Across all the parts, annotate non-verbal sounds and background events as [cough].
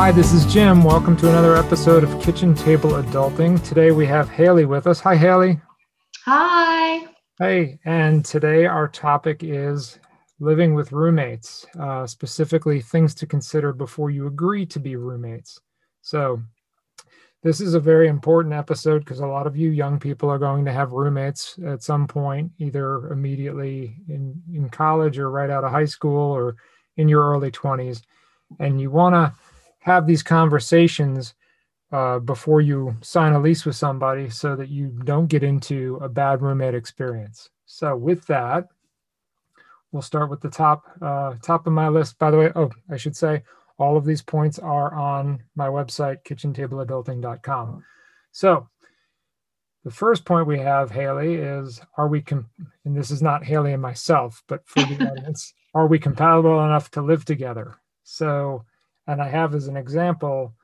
Hi, this is Jim. Welcome to another episode of Kitchen Table Adulting. Today we have Haley with us. Hi, Haley. Hi. Hey, and today our topic is living with roommates, uh, specifically things to consider before you agree to be roommates. So, this is a very important episode because a lot of you young people are going to have roommates at some point, either immediately in, in college or right out of high school or in your early 20s. And you want to have these conversations uh, before you sign a lease with somebody so that you don't get into a bad roommate experience. So, with that, we'll start with the top uh, top of my list. By the way, oh, I should say all of these points are on my website, kitchentableadulting.com. So, the first point we have, Haley, is are we, com- and this is not Haley and myself, but for the [laughs] audience, are we compatible enough to live together? So, and I have as an example,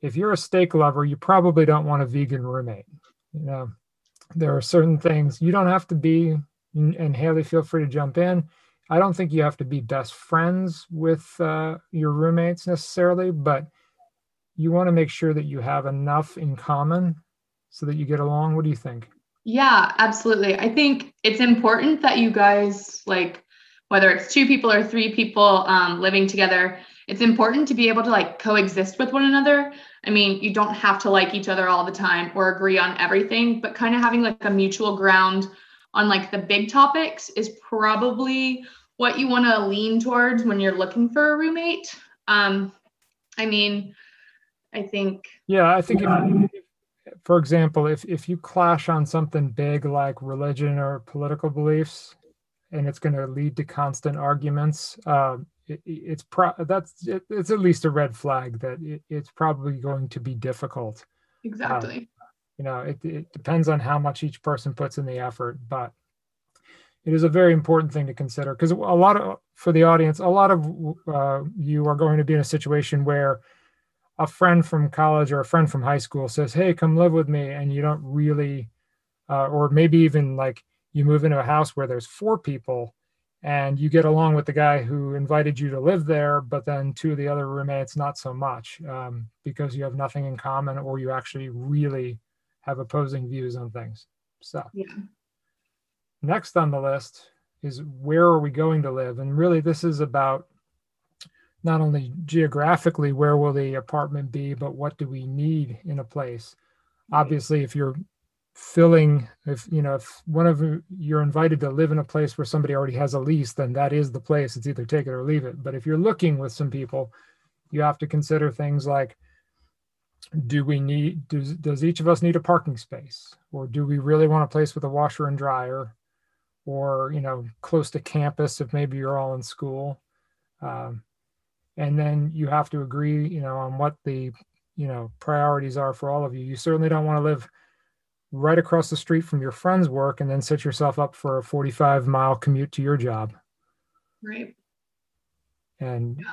if you're a steak lover, you probably don't want a vegan roommate. You know, there are certain things you don't have to be, and Haley, feel free to jump in. I don't think you have to be best friends with uh, your roommates necessarily, but you want to make sure that you have enough in common so that you get along. What do you think? Yeah, absolutely. I think it's important that you guys, like, whether it's two people or three people um, living together, it's important to be able to like coexist with one another. I mean, you don't have to like each other all the time or agree on everything, but kind of having like a mutual ground on like the big topics is probably what you want to lean towards when you're looking for a roommate. Um, I mean, I think. Yeah, I think, if, for example, if if you clash on something big like religion or political beliefs, and it's going to lead to constant arguments, uh, it, it's pro that's it, it's at least a red flag that it, it's probably going to be difficult. Exactly. Uh, you know, it, it depends on how much each person puts in the effort, but it is a very important thing to consider because a lot of for the audience a lot of uh, you are going to be in a situation where a friend from college or a friend from high school says hey come live with me and you don't really uh, or maybe even like you move into a house where there's four people and you get along with the guy who invited you to live there but then two of the other roommates not so much um, because you have nothing in common or you actually really have opposing views on things so yeah Next on the list is where are we going to live? And really, this is about not only geographically where will the apartment be, but what do we need in a place? Obviously, if you're filling, if you know, if one of you're invited to live in a place where somebody already has a lease, then that is the place. It's either take it or leave it. But if you're looking with some people, you have to consider things like do we need does, does each of us need a parking space or do we really want a place with a washer and dryer or you know close to campus if maybe you're all in school um, and then you have to agree you know on what the you know priorities are for all of you you certainly don't want to live right across the street from your friend's work and then set yourself up for a 45 mile commute to your job. Right. And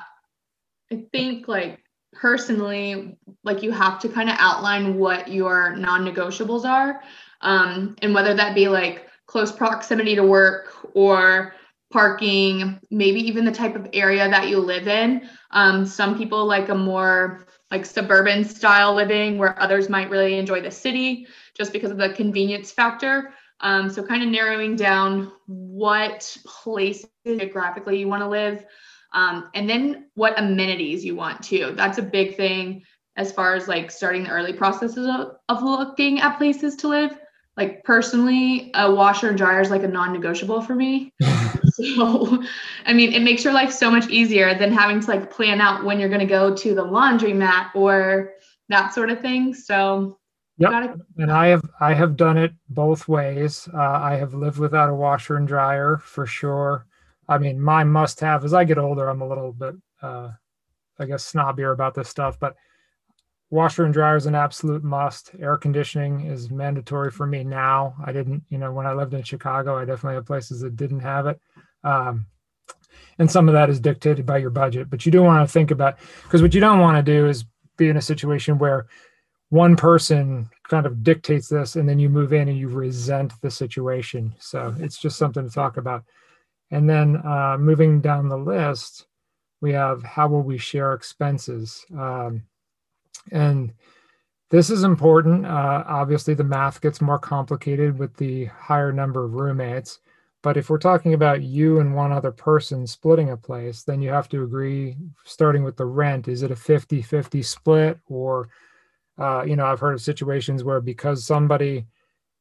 i think like personally like you have to kind of outline what your non-negotiables are um, and whether that be like close proximity to work or parking, maybe even the type of area that you live in. Um, some people like a more like suburban style living where others might really enjoy the city just because of the convenience factor. Um, so kind of narrowing down what places geographically you want to live um, and then what amenities you want to. That's a big thing as far as like starting the early processes of, of looking at places to live like personally a washer and dryer is like a non-negotiable for me [laughs] so i mean it makes your life so much easier than having to like plan out when you're going to go to the laundromat or that sort of thing so Yep. Gotta- and I have I have done it both ways. Uh, I have lived without a washer and dryer for sure. I mean, my must have as I get older, I'm a little bit, uh, I guess, snobbier about this stuff. But washer and dryer is an absolute must. Air conditioning is mandatory for me now. I didn't, you know, when I lived in Chicago, I definitely had places that didn't have it. Um, and some of that is dictated by your budget, but you do want to think about because what you don't want to do is be in a situation where one person kind of dictates this and then you move in and you resent the situation. So it's just something to talk about. And then uh, moving down the list, we have how will we share expenses um, and this is important uh, obviously the math gets more complicated with the higher number of roommates but if we're talking about you and one other person splitting a place then you have to agree starting with the rent is it a 50 50 split or uh, you know i've heard of situations where because somebody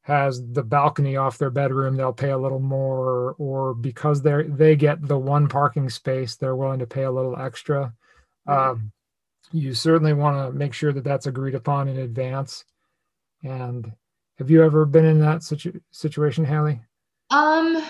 has the balcony off their bedroom, they'll pay a little more, or because they they get the one parking space, they're willing to pay a little extra. Um, you certainly want to make sure that that's agreed upon in advance. And have you ever been in that situ- situation, Haley? Um,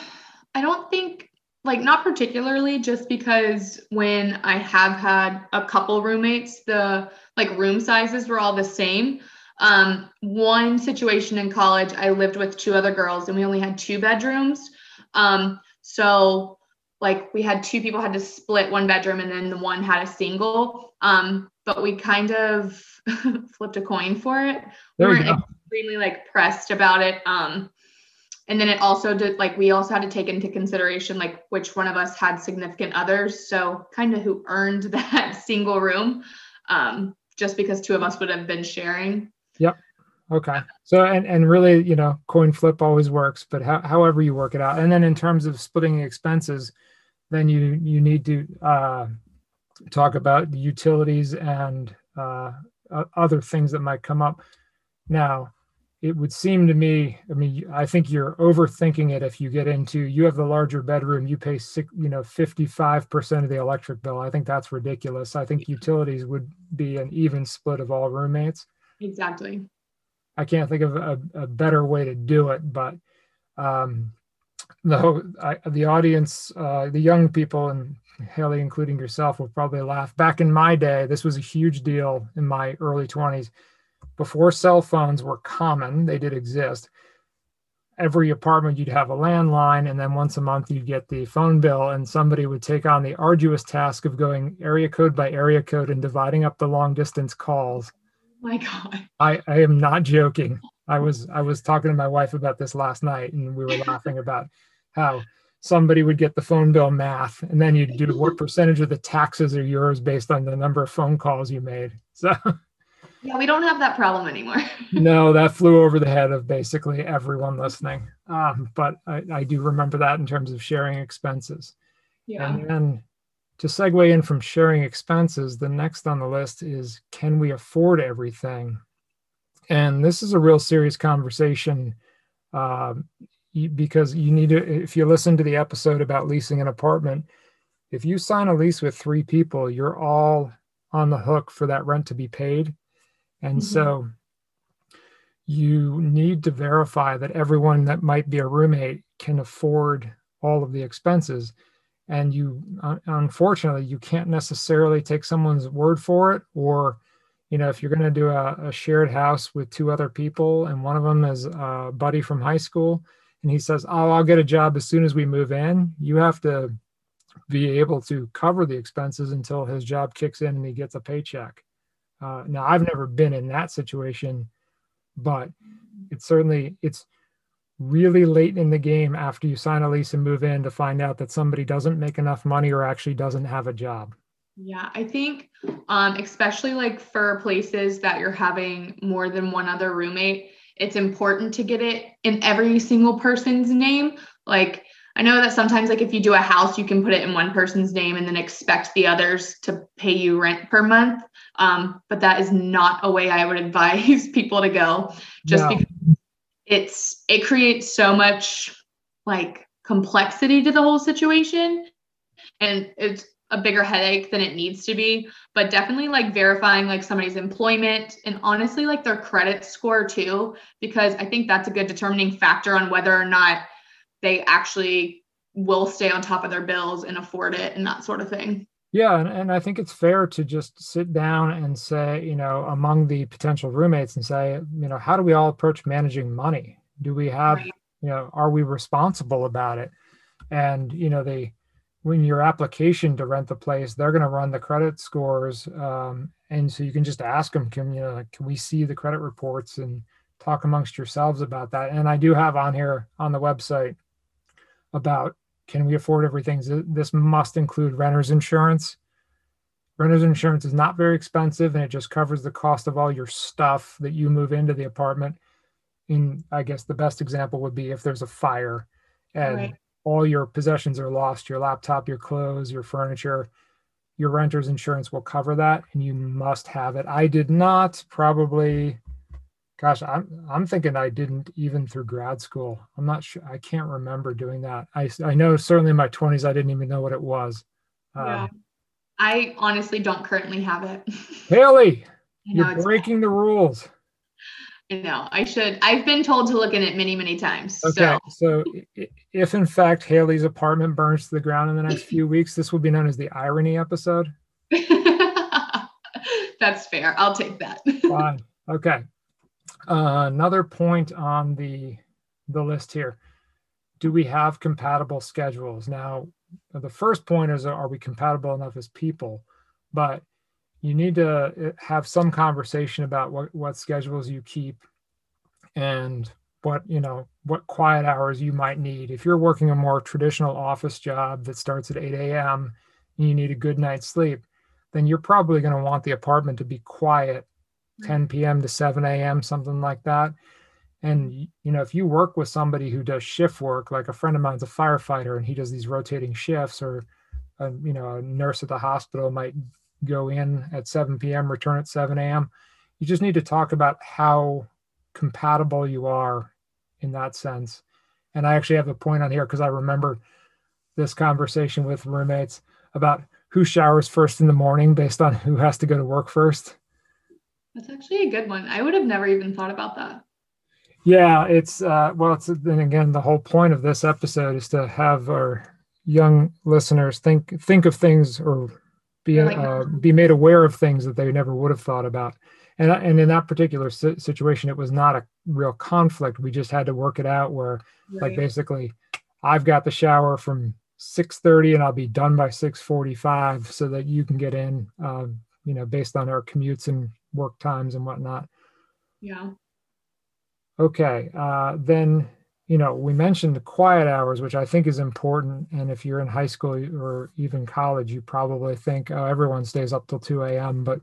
I don't think like not particularly just because when I have had a couple roommates, the like room sizes were all the same. Um, one situation in college, I lived with two other girls and we only had two bedrooms. Um, so like we had two people had to split one bedroom and then the one had a single. Um, but we kind of [laughs] flipped a coin for it. There we weren't extremely like pressed about it. Um, and then it also did like we also had to take into consideration like which one of us had significant others. So kind of who earned [laughs] that single room. Um, just because two of us would have been sharing. Yep. Okay. So and and really, you know, coin flip always works, but how, however you work it out, and then in terms of splitting expenses, then you you need to uh, talk about the utilities and uh, other things that might come up. Now, it would seem to me, I mean, I think you're overthinking it if you get into you have the larger bedroom, you pay six, you know, 55% of the electric bill. I think that's ridiculous. I think utilities would be an even split of all roommates. Exactly. I can't think of a, a better way to do it, but um, the I, the audience, uh, the young people, and Haley, including yourself, will probably laugh. Back in my day, this was a huge deal in my early 20s. Before cell phones were common, they did exist. Every apartment, you'd have a landline, and then once a month, you'd get the phone bill, and somebody would take on the arduous task of going area code by area code and dividing up the long distance calls. My god. I, I am not joking. I was i was talking to my wife about this last night and we were laughing [laughs] about how somebody would get the phone bill math and then you'd do what percentage of the taxes are yours based on the number of phone calls you made. So [laughs] yeah we don't have that problem anymore [laughs] no that flew over the head of basically everyone listening um, but I, I do remember that in terms of sharing expenses yeah and then to segue in from sharing expenses, the next on the list is can we afford everything? And this is a real serious conversation uh, because you need to, if you listen to the episode about leasing an apartment, if you sign a lease with three people, you're all on the hook for that rent to be paid. And mm-hmm. so you need to verify that everyone that might be a roommate can afford all of the expenses. And you unfortunately you can't necessarily take someone's word for it. Or you know if you're going to do a, a, shared house with two other people and one of them is a buddy from high school and he says oh i'll get a job as soon as we move in you have to be able to cover the expenses until his job kicks in and he gets a paycheck uh, now i've never been in that situation but it's certainly it's really late in the game after you sign a lease and move in to find out that somebody doesn't make enough money or actually doesn't have a job. Yeah, I think um, especially like for places that you're having more than one other roommate, it's important to get it in every single person's name. Like I know that sometimes like if you do a house, you can put it in one person's name and then expect the others to pay you rent per month. Um, but that is not a way I would [laughs] advise people to go. Just no. because it's it creates so much like complexity to the whole situation and it's a bigger headache than it needs to be but definitely like verifying like somebody's employment and honestly like their credit score too because i think that's a good determining factor on whether or not they actually will stay on top of their bills and afford it and that sort of thing yeah, and, and I think it's fair to just sit down and say, you know, among the potential roommates and say, you know, how do we all approach managing money? Do we have, right. you know, are we responsible about it? And, you know, they, when your application to rent the place, they're going to run the credit scores. Um, and so you can just ask them, can, you know, can we see the credit reports and talk amongst yourselves about that? And I do have on here on the website about can we afford everything? This must include renter's insurance. renter's insurance is not very expensive and it just covers the cost of all your stuff that you move into the apartment. In I guess the best example would be if there's a fire and right. all your possessions are lost, your laptop, your clothes, your furniture, your renter's insurance will cover that and you must have it. I did not probably gosh, I'm I'm thinking I didn't even through grad school. I'm not sure I can't remember doing that. I I know certainly in my 20s I didn't even know what it was. Yeah. Um, I honestly don't currently have it. [laughs] Haley, you're breaking the rules. I know. I should. I've been told to look in it many, many times. Okay. So, so if in fact Haley's apartment burns to the ground in the next [laughs] few weeks, this will be known as the irony episode. [laughs] That's fair. I'll take that. Fine. Okay. Uh, another point on the the list here. Do we have compatible schedules? Now, the first point is are we compatible enough as people? But you need to uh, have some conversation about what, what schedules you keep and what you know what quiet hours you might need if you're working a more traditional office job that starts at 8 a.m and you need a good night's sleep then you're probably going to want the apartment to be quiet 10 p.m to 7 a.m something like that and you know if you work with somebody who does shift work like a friend of mine's a firefighter and he does these rotating shifts or a, you know a nurse at the hospital might go in at 7 p.m., return at 7 a.m. You just need to talk about how compatible you are in that sense. And I actually have a point on here because I remember this conversation with roommates about who showers first in the morning based on who has to go to work first. That's actually a good one. I would have never even thought about that. Yeah, it's uh, well, it's then again the whole point of this episode is to have our young listeners think think of things or be like uh, be made aware of things that they never would have thought about and and in that particular situation it was not a real conflict we just had to work it out where right. like basically i've got the shower from 6.30 and i'll be done by 6.45 so that you can get in uh, you know based on our commutes and work times and whatnot yeah okay uh, then you know, we mentioned the quiet hours, which I think is important. And if you're in high school or even college, you probably think, oh, everyone stays up till 2 a.m. But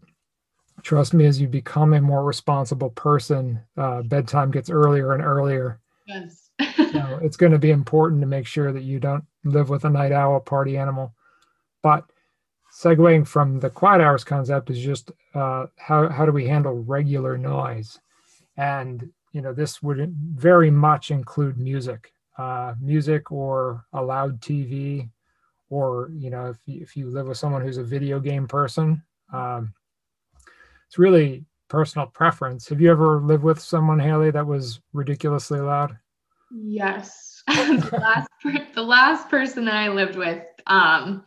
trust me, as you become a more responsible person, uh, bedtime gets earlier and earlier. Yes. know, [laughs] it's going to be important to make sure that you don't live with a night owl party animal. But segueing from the quiet hours concept is just uh, how, how do we handle regular noise? And you know, this would very much include music, uh, music or a loud TV, or you know, if you, if you live with someone who's a video game person, um, it's really personal preference. Have you ever lived with someone, Haley, that was ridiculously loud? Yes, [laughs] the last the last person that I lived with, um,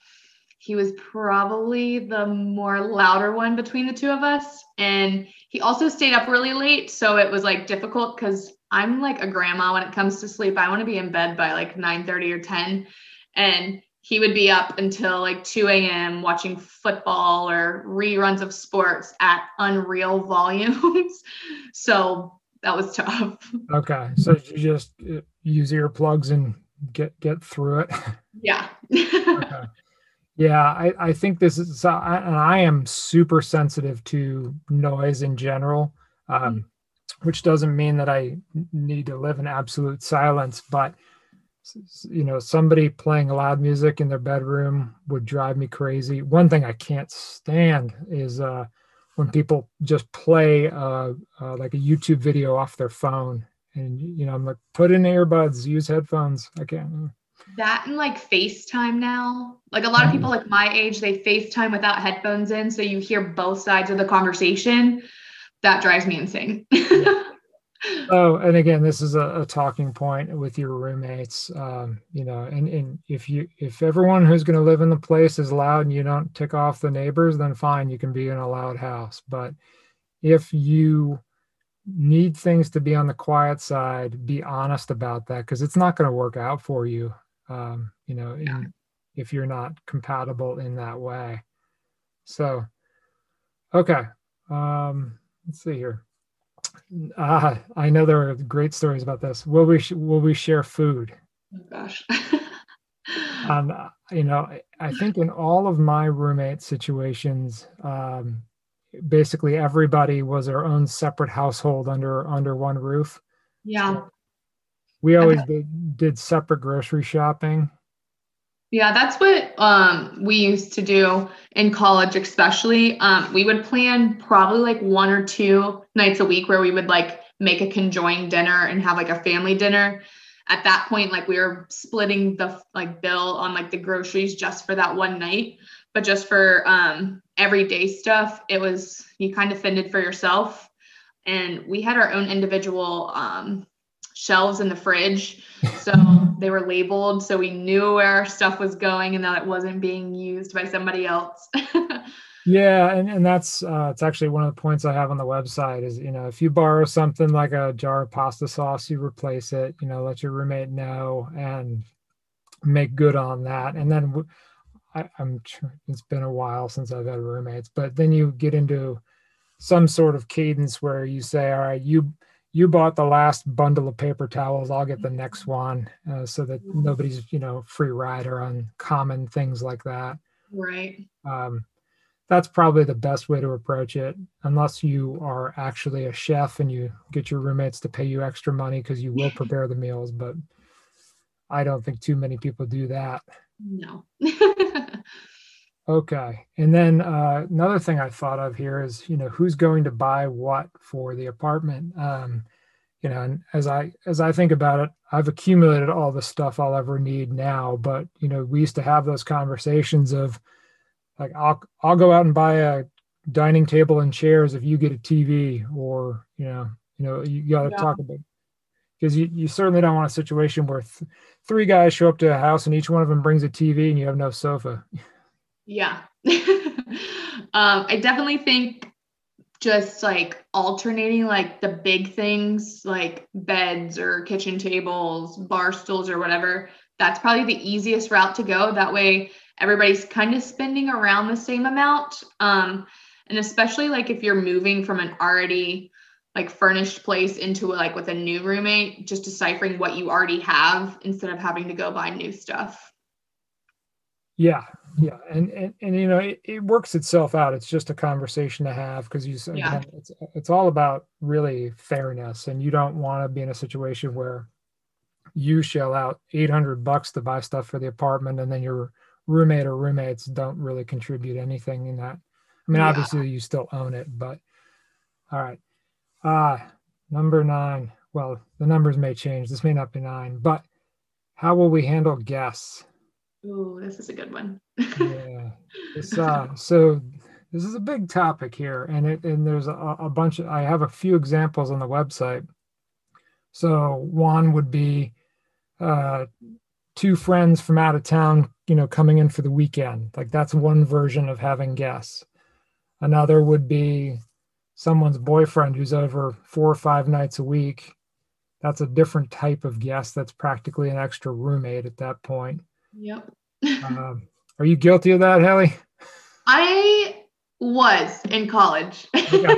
he was probably the more louder one between the two of us. And he also stayed up really late. So it was like difficult because I'm like a grandma when it comes to sleep. I want to be in bed by like 9 30 or 10. And he would be up until like 2 a.m. watching football or reruns of sports at unreal [laughs] volumes. so that was tough. Okay. So you just uh, use earplugs and get get through it. Yeah. [laughs] okay. Yeah, I, I think this is, uh, I, and I am super sensitive to noise in general, um, mm which doesn't mean that I need to live in absolute silence, but you know, somebody playing loud music in their bedroom would drive me crazy. One thing I can't stand is uh, when people just play uh, uh, like a YouTube video off their phone, and you know, I'm like, put in earbuds, use headphones. I can't that and like FaceTime now. Like a lot of people like my age, they FaceTime without headphones in, so you hear both sides of the conversation. That drives me insane. [laughs] oh, and again, this is a, a, talking point with your roommates. Um, you know, and, and if you if everyone who's going to live in the place is loud and you don't tick off the neighbors, then fine, you can be in a loud house. But if you need things to be on the quiet side, be honest about that because it's not going to work out for you um, you know, yeah. in, if you're not compatible in that way. So, okay. Um, let's see here. Uh, I know there are great stories about this. Will we sh- will we share food? Oh gosh. [laughs] um, you know, I think in all of my roommate situations, um, basically everybody was their own separate household under under one roof. Yeah. We always did, did separate grocery shopping. Yeah, that's what um, we used to do in college, especially. Um, we would plan probably like one or two nights a week where we would like make a conjoined dinner and have like a family dinner. At that point, like we were splitting the like bill on like the groceries just for that one night, but just for um, everyday stuff, it was you kind of fended for yourself. And we had our own individual um, shelves in the fridge. So [laughs] they were labeled so we knew where our stuff was going and that it wasn't being used by somebody else. [laughs] yeah, and, and that's uh, it's actually one of the points I have on the website is you know if you borrow something like a jar of pasta sauce, you replace it. You know, let your roommate know and make good on that. And then I, I'm it's been a while since I've had roommates, but then you get into some sort of cadence where you say, all right, you you bought the last bundle of paper towels i'll get the next one uh, so that nobody's you know free rider on common things like that. Right. Um, that's probably the best way to approach it unless you are actually a chef and you get your roommates to pay you extra money because you will [laughs] prepare the meals but i don't think too many people do that. No [laughs] Okay. And then uh, another thing I thought of here is, you know, who's going to buy what for the apartment? Um, you know, and as I as I think about it, I've accumulated all the stuff I'll ever need now. But you know, we used to have those conversations of like, I'll I'll go out and buy a dining table and chairs if you get a TV, or you know, you know, you got to yeah. talk about because you, you certainly don't want a situation where th- three guys show up to a house and each one of them brings a TV and you have no sofa. [laughs] Yeah. [laughs] um, I definitely think just like alternating like the big things like beds or kitchen tables, bar stools or whatever, that's probably the easiest route to go. That way everybody's kind of spending around the same amount. Um, and especially like if you're moving from an already like furnished place into like with a new roommate, just deciphering what you already have instead of having to go buy new stuff. Yeah, yeah, and and, and you know it, it works itself out. It's just a conversation to have because you yeah. it's it's all about really fairness, and you don't want to be in a situation where you shell out eight hundred bucks to buy stuff for the apartment, and then your roommate or roommates don't really contribute anything in that. I mean, yeah. obviously you still own it, but all right. Uh number nine. Well, the numbers may change. This may not be nine, but how will we handle guests? Ooh, this is a good one. yeah. [laughs] Uh, so this is a big topic here, and it and there's a, a bunch of I have a few examples on the website. So one would be uh, two friends from out of town, you know, coming in for the weekend. Like that's one version of having guests. Another would be someone's boyfriend who's over four or five nights a week. That's a different type of guest. That's practically an extra roommate at that point. Yep. um, are you guilty of that, Haley? I was in college. Okay.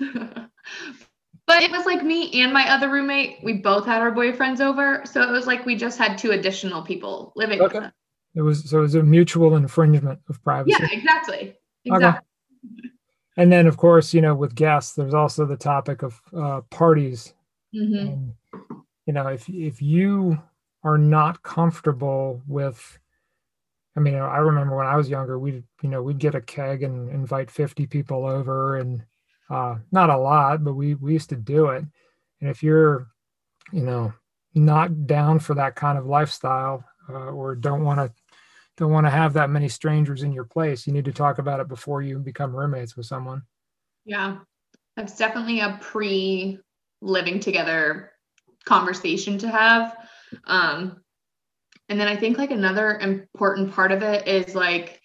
[laughs] but it was like me and my other roommate. We both had our boyfriends over. So it was like we just had two additional people living okay. with us. It was so it was a mutual infringement of privacy. Yeah, exactly. Exactly. Okay. And then of course, you know, with guests, there's also the topic of uh, parties. Mm-hmm. And, you know, if if you are not comfortable with I mean, I remember when I was younger, we'd, you know, we'd get a keg and invite 50 people over and uh, not a lot, but we, we used to do it. And if you're, you know, not down for that kind of lifestyle uh, or don't want to, don't want to have that many strangers in your place, you need to talk about it before you become roommates with someone. Yeah. That's definitely a pre living together conversation to have um, and then I think like another important part of it is like,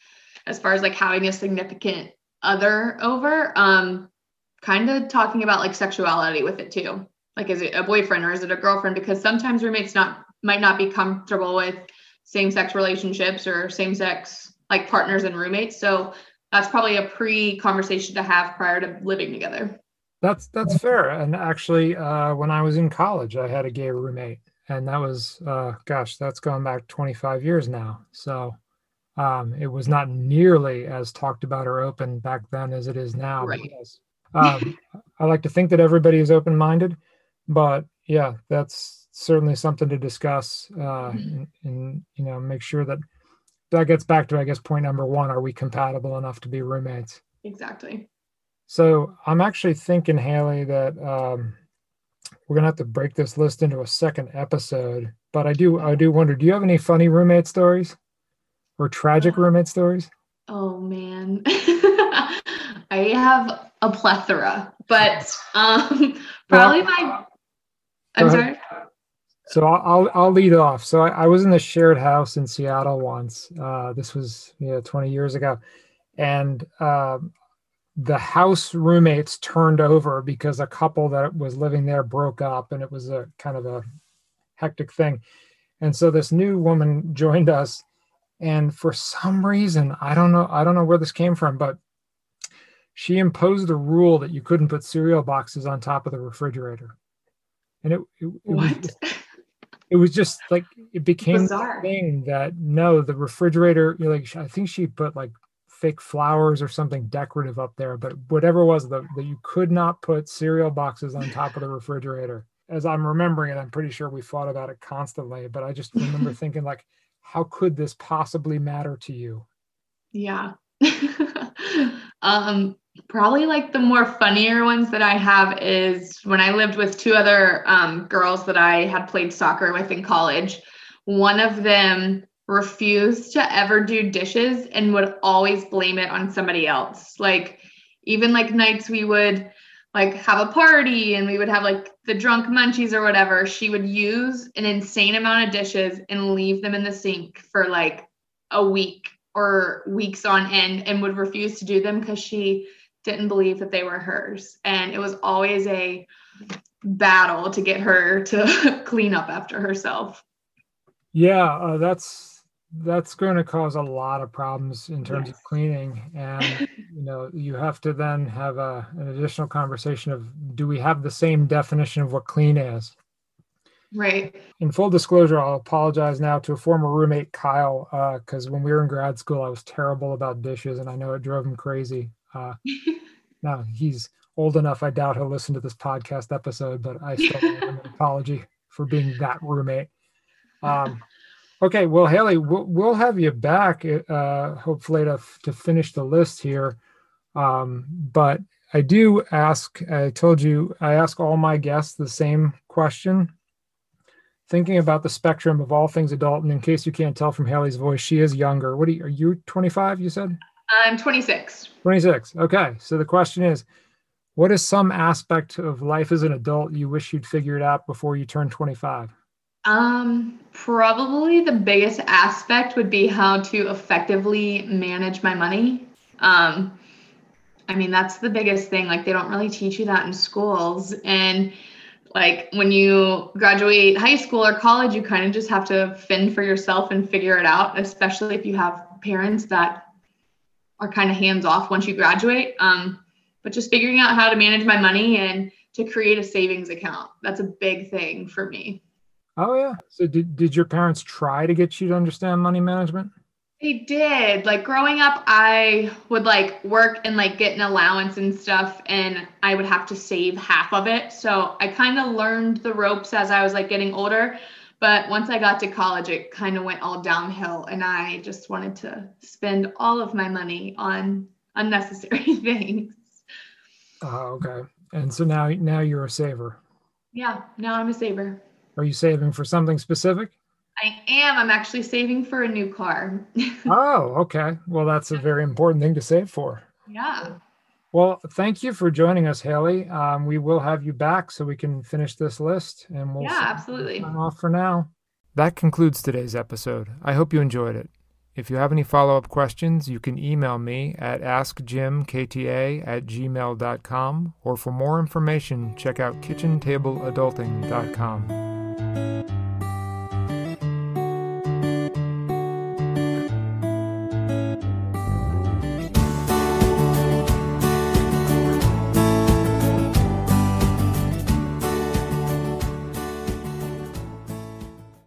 as far as like having a significant other over, um, kind of talking about like sexuality with it too. Like, is it a boyfriend or is it a girlfriend? Because sometimes roommates not might not be comfortable with same sex relationships or same sex like partners and roommates. So that's probably a pre conversation to have prior to living together. That's that's fair. And actually, uh, when I was in college, I had a gay roommate, and that was, uh, gosh, that's going back 25 years now. So um, it was not nearly as talked about or open back then as it is now. Right. Because, um, I like to think that everybody is open minded, but yeah, that's certainly something to discuss uh, and, and, you know, make sure that that gets back to, I guess, point number one are we compatible enough to be roommates? Exactly. So I'm actually thinking, Haley, that um, we're gonna have to break this list into a second episode. But I do, I do wonder, do you have any funny roommate stories or tragic roommate stories? Oh man, [laughs] I have a plethora, but um, [laughs] probably Well, my. I'm sorry. So I'll I'll, I'll lead off. So I, I was in the shared house in Seattle once. Uh, this was you know 20 years ago, and um, the house roommates turned over because a couple that was living there broke up, and it was a kind of a hectic thing. And so this new woman joined us, and for some reason I don't know I don't know where this came from, but she imposed a rule that you couldn't put cereal boxes on top of the refrigerator, and it it, it was What? just- it was just like it became Bizarre. thing that no the refrigerator you know, like i think she put like fake flowers or something decorative up there but whatever it was the, that you could not put cereal boxes on top of the refrigerator as i'm remembering it i'm pretty sure we fought about it constantly but i just remember [laughs] thinking like how could this possibly matter to you Yeah. [laughs] um, probably like the more funnier ones that I have is when I lived with two other um, girls that I had played soccer with in college. One of them refused to ever do dishes and would always blame it on somebody else. Like, even like nights we would like have a party and we would have like the drunk munchies or whatever, she would use an insane amount of dishes and leave them in the sink for like a week or weeks on end and would refuse to do them because she didn't believe that they were hers. And it was always a battle to get her to [laughs] clean up after herself. yeah uh, that's that's going to cause a lot of problems in terms of cleaning and [laughs] you know you have to then have a, an additional conversation of do we have the same definition of what clean is? Right. in full disclosure i'll apologize now to a former roommate kyle because when we were in grad school i was terrible about dishes and i know it drove him crazy uh, [laughs] now he's old enough i doubt he'll listen to this podcast episode but i still an apology for being that roommate. Um, okay well haley we'll, we'll have you back uh, hopefully to, to finish the list here. Um, but i do ask i told you i ask all my guests the same question. Thinking about the spectrum of all things adult and in case you can't tell from haley's voice she is younger. What are you are you 25 you said? I'm 26. 26 okay. So the question is what is some aspect of life as an adult you wish you'd figured out before you turned 25 Um, probably the biggest aspect would be how to effectively manage my money. Um, I mean, that's the biggest thing. Like, they don't really teach you that in schools. And like when you graduate high school or college, you kind of just have to fend for yourself and figure it out, especially if you have parents that are kind of hands off once you graduate. Um, but just figuring out how to manage my money and to create a savings account. That's a big thing for me. Oh yeah. So did, did your parents try to get you to understand money management? They did. Like growing up, I would like work and like get an allowance and stuff, and I would have to save half of it. So I kind of learned the ropes as I was like getting older. But once I got to college, it kind of went all downhill, and I just wanted to spend all of my money on unnecessary [laughs] things. Oh, okay. And so now now you're a saver. Yeah, now I'm a saver. Are you saving for something specific? I am. I'm actually saving for a new car. [laughs] Oh, okay. Well, that's a very important thing to save for. yeah. Well, thank you for joining us, Haley. Um, we will have you back so we can finish this list, and we'll Yeah, absolutely. sign off for now. That concludes today's episode. I hope you enjoyed it. If you have any follow up questions, you can email me at askjimkta at gmail.com, or for more information, check out kitchentableadulting.com you